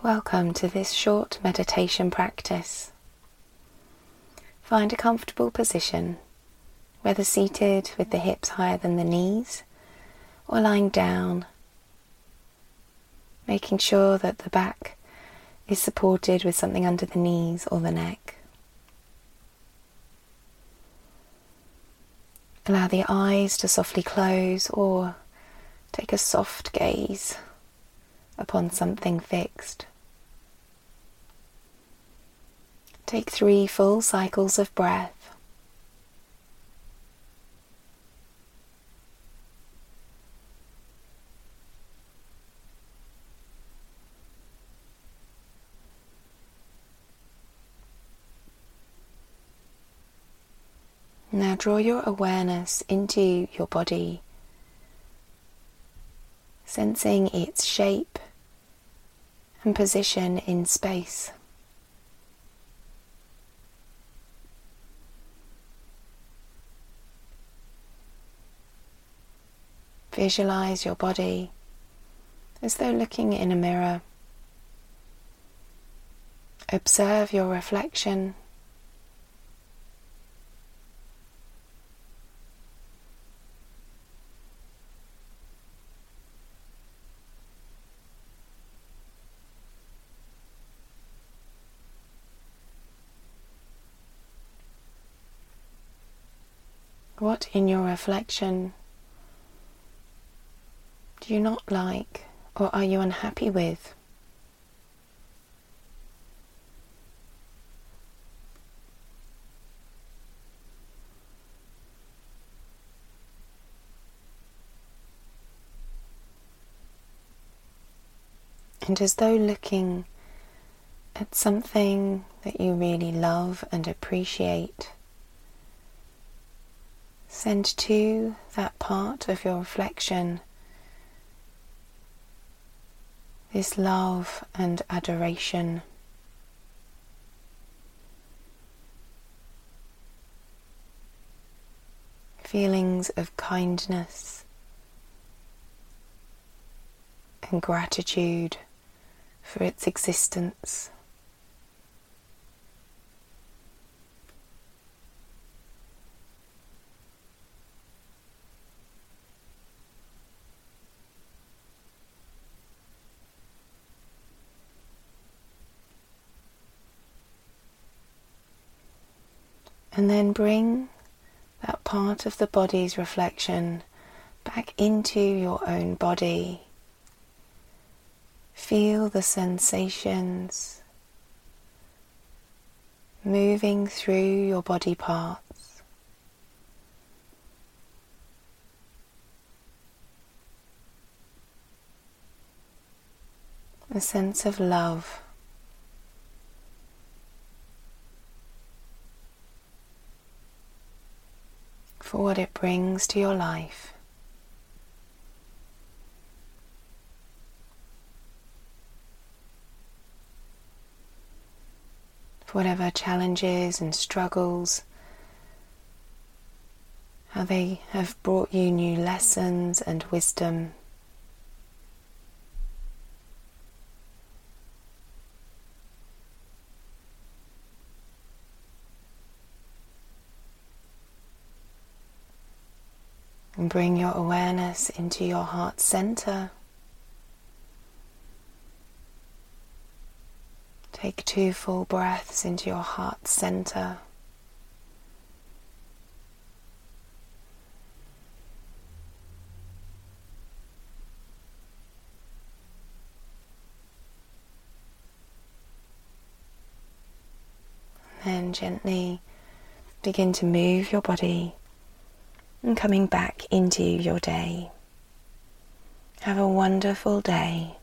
Welcome to this short meditation practice. Find a comfortable position, whether seated with the hips higher than the knees or lying down, making sure that the back is supported with something under the knees or the neck. Allow the eyes to softly close or take a soft gaze upon something fixed. Take three full cycles of breath. Now draw your awareness into your body, sensing its shape and position in space. Visualize your body as though looking in a mirror. Observe your reflection. What in your reflection do you not like or are you unhappy with? And as though looking at something that you really love and appreciate, send to that part of your reflection this love and adoration. Feelings of kindness and gratitude for its existence. And then bring that part of the body's reflection back into your own body. Feel the sensations moving through your body parts. A sense of love. For what it brings to your life. For whatever challenges and struggles, how they have brought you new lessons and wisdom. And bring your awareness into your heart center. Take two full breaths into your heart center. And Then gently begin to move your body and coming back into your day. Have a wonderful day.